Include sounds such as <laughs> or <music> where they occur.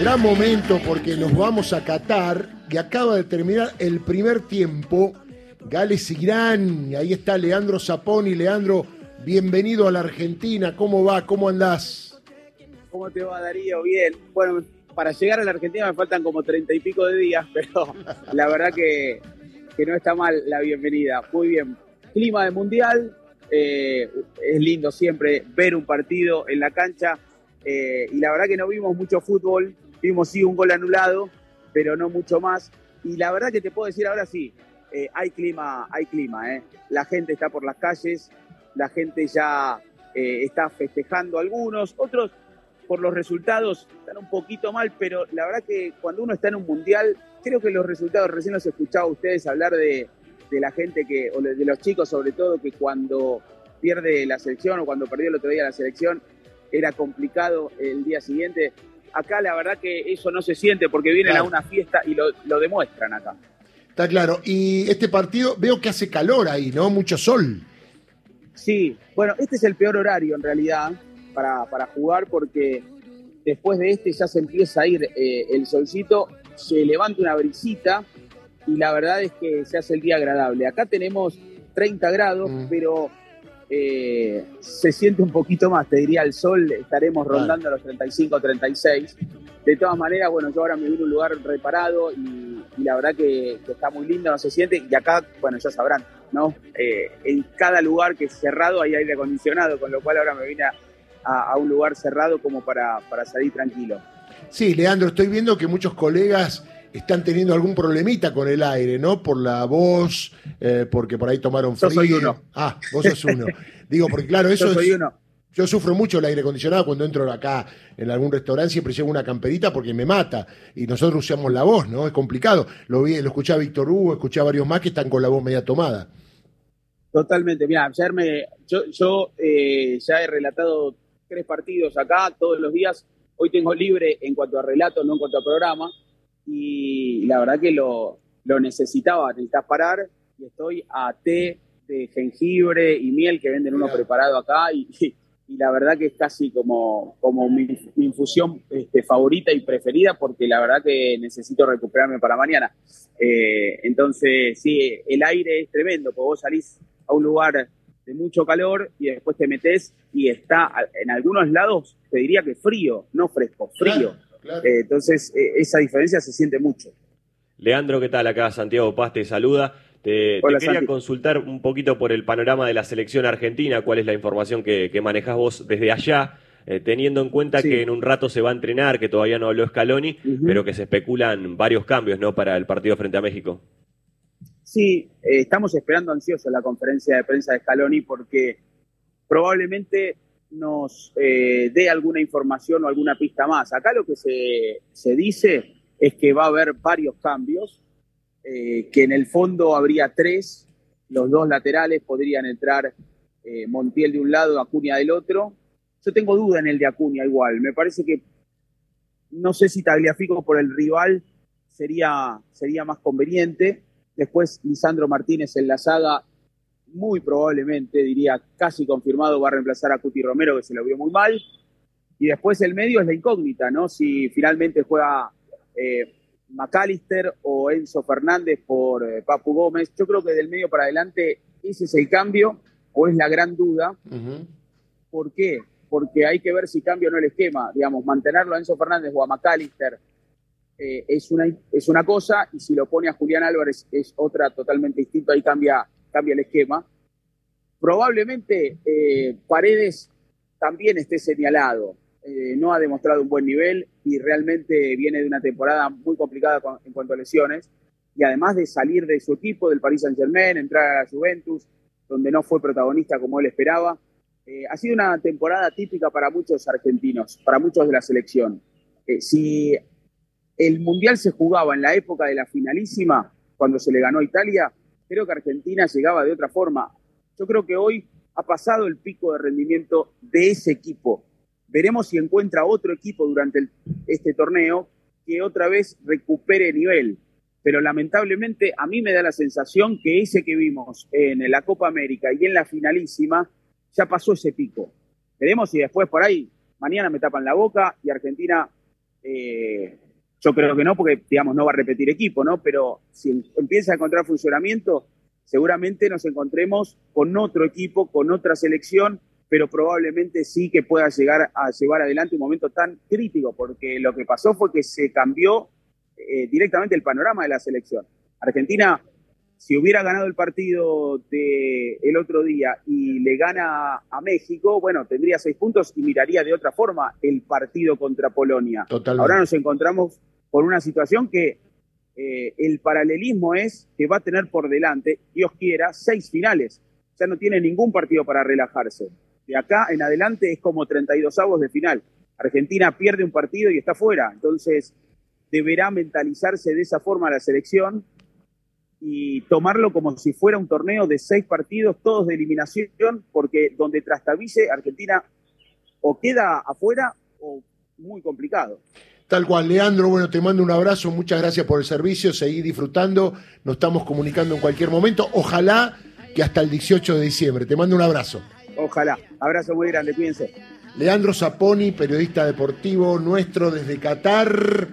Gran momento porque nos vamos a Qatar y acaba de terminar el primer tiempo. Gales Irán, ahí está Leandro Zaponi. Leandro, bienvenido a la Argentina. ¿Cómo va? ¿Cómo andás? ¿Cómo te va, Darío? Bien. Bueno, para llegar a la Argentina me faltan como treinta y pico de días, <laughs> pero la verdad que, que no está mal la bienvenida. Muy bien. Clima de mundial, eh, es lindo siempre ver un partido en la cancha eh, y la verdad que no vimos mucho fútbol, vimos sí un gol anulado, pero no mucho más. Y la verdad que te puedo decir ahora sí, eh, hay clima, hay clima. La gente está por las calles, la gente ya está festejando algunos, otros por los resultados están un poquito mal, pero la verdad que cuando uno está en un mundial, creo que los resultados, recién los escuchaba a ustedes hablar de, de la gente que, o de los chicos sobre todo, que cuando pierde la selección o cuando perdió el otro día la selección, era complicado el día siguiente. Acá la verdad que eso no se siente porque vienen a una fiesta y lo, demuestran acá. Está claro. Y este partido veo que hace calor ahí, ¿no? Mucho sol. Sí, bueno, este es el peor horario en realidad para, para jugar porque después de este ya se empieza a ir eh, el solcito, se levanta una brisita y la verdad es que se hace el día agradable. Acá tenemos 30 grados, mm. pero eh, se siente un poquito más, te diría el sol, estaremos rondando los 35, 36. De todas maneras, bueno, yo ahora me vine a un lugar reparado y, la verdad que, está muy lindo, no se siente. Y acá, bueno, ya sabrán, ¿no? Eh, en cada lugar que es cerrado hay aire acondicionado, con lo cual ahora me vine a, un lugar cerrado como para, para salir tranquilo. Sí, Leandro, estoy viendo que muchos colegas están teniendo algún problemita con el aire, ¿no? Por la voz, eh, porque por ahí tomaron frío. Yo soy uno. Ah, vos sos uno. <laughs> Digo, porque claro, eso Yo soy uno. Yo sufro mucho el aire acondicionado cuando entro acá en algún restaurante, siempre llevo una camperita porque me mata. Y nosotros usamos la voz, ¿no? Es complicado. Lo vi, lo escuché a Víctor Hugo, escuché a varios más que están con la voz media tomada. Totalmente. Mira, ayer me, yo, yo eh, ya he relatado tres partidos acá todos los días. Hoy tengo libre en cuanto a relato, no en cuanto a programa y la verdad que lo, lo necesitaba, necesitas parar y estoy a té de jengibre y miel que venden uno preparado acá y, y, la verdad que es casi como, como mi, infusión este, favorita y preferida porque la verdad que necesito recuperarme para mañana. Eh, entonces, sí, el aire es tremendo, porque vos salís a un lugar de mucho calor y después te metes y está en algunos lados, te diría que frío, no fresco, frío. Eh, entonces, eh, esa diferencia se siente mucho. Leandro, ¿qué tal? Acá Santiago Paz te saluda. Te, quería consultar un poquito por el panorama de la selección argentina, cuál es la información que, que manejás vos desde allá, eh, teniendo en cuenta que en un rato se va a entrenar, que todavía no habló Scaloni, pero que se especulan varios cambios ¿no? para el partido frente a México. Sí, estamos esperando ansiosos la conferencia de prensa de Scaloni porque probablemente nos eh, dé alguna información o alguna pista más. Acá lo que se, se dice es que va a haber varios cambios, eh, que en el fondo habría tres, los dos laterales podrían entrar eh, Montiel de un lado, Acuña del otro. Yo tengo duda en el de Acuña igual, me parece que no sé si Tagliafico por el rival sería, sería más conveniente. Después Lisandro Martínez en la saga muy probablemente, diría casi confirmado, va a reemplazar a Cuti Romero, que se lo vio muy mal. Y después el medio es la incógnita, ¿no? Si finalmente juega eh, McAllister o Enzo Fernández por eh, Papu Gómez. Yo creo que del medio para adelante ese es el cambio o es la gran duda. ¿Por qué? Porque hay que ver si cambia o no el esquema. Digamos, mantenerlo a Enzo Fernández o a McAllister eh, es, una, es una cosa y si lo pone a Julián Álvarez es otra totalmente distinta. Ahí cambia cambia el esquema. Probablemente eh, Paredes también esté señalado. Eh, no ha demostrado un buen nivel y realmente viene de una temporada muy complicada en cuanto a lesiones. Y además de salir de su equipo, del Paris Saint Germain, entrar a la Juventus, donde no fue protagonista como él esperaba. Eh, ha sido una temporada típica para muchos argentinos, para muchos de la selección. si el Mundial se jugaba en la época de la finalísima, cuando se le ganó a Italia, creo que Argentina llegaba de otra forma. Yo creo que hoy ha pasado el pico de rendimiento de ese equipo. Veremos si encuentra otro equipo durante este torneo que otra vez recupere nivel. Pero lamentablemente a mí me da la sensación que ese que vimos en la Copa América y en la finalísima ya pasó ese pico. Veremos si después por ahí mañana me tapan la boca y Argentina Eh, yo creo que no, porque, digamos, no va a repetir equipo, ¿no? Pero si empieza a encontrar funcionamiento, seguramente nos encontremos con otro equipo, con otra selección, pero probablemente sí que pueda llegar a llevar adelante un momento tan crítico, porque lo que pasó fue que se cambió eh, directamente el panorama de la selección. Argentina, si hubiera ganado el partido de el otro día y le gana a México, bueno, tendría seis puntos y miraría de otra forma el partido contra Polonia. Ahora nos encontramos con una situación que eh, el paralelismo es que va a tener por delante, Dios quiera, seis finales. Ya no tiene ningún partido para relajarse. De acá en adelante es como 32 avos de final. Argentina pierde un partido y está fuera. Entonces, deberá mentalizarse de esa forma la selección y tomarlo como si fuera un torneo de seis partidos, todos de eliminación, porque donde trastabice Argentina o queda afuera o muy complicado. Tal cual, Leandro, bueno, te mando un abrazo, muchas gracias por el servicio, seguí disfrutando, nos estamos comunicando en cualquier momento, ojalá que hasta el 18 de diciembre, te mando un abrazo. Ojalá, abrazo muy grande, cuídense. Leandro Zaponi, periodista deportivo nuestro desde Qatar.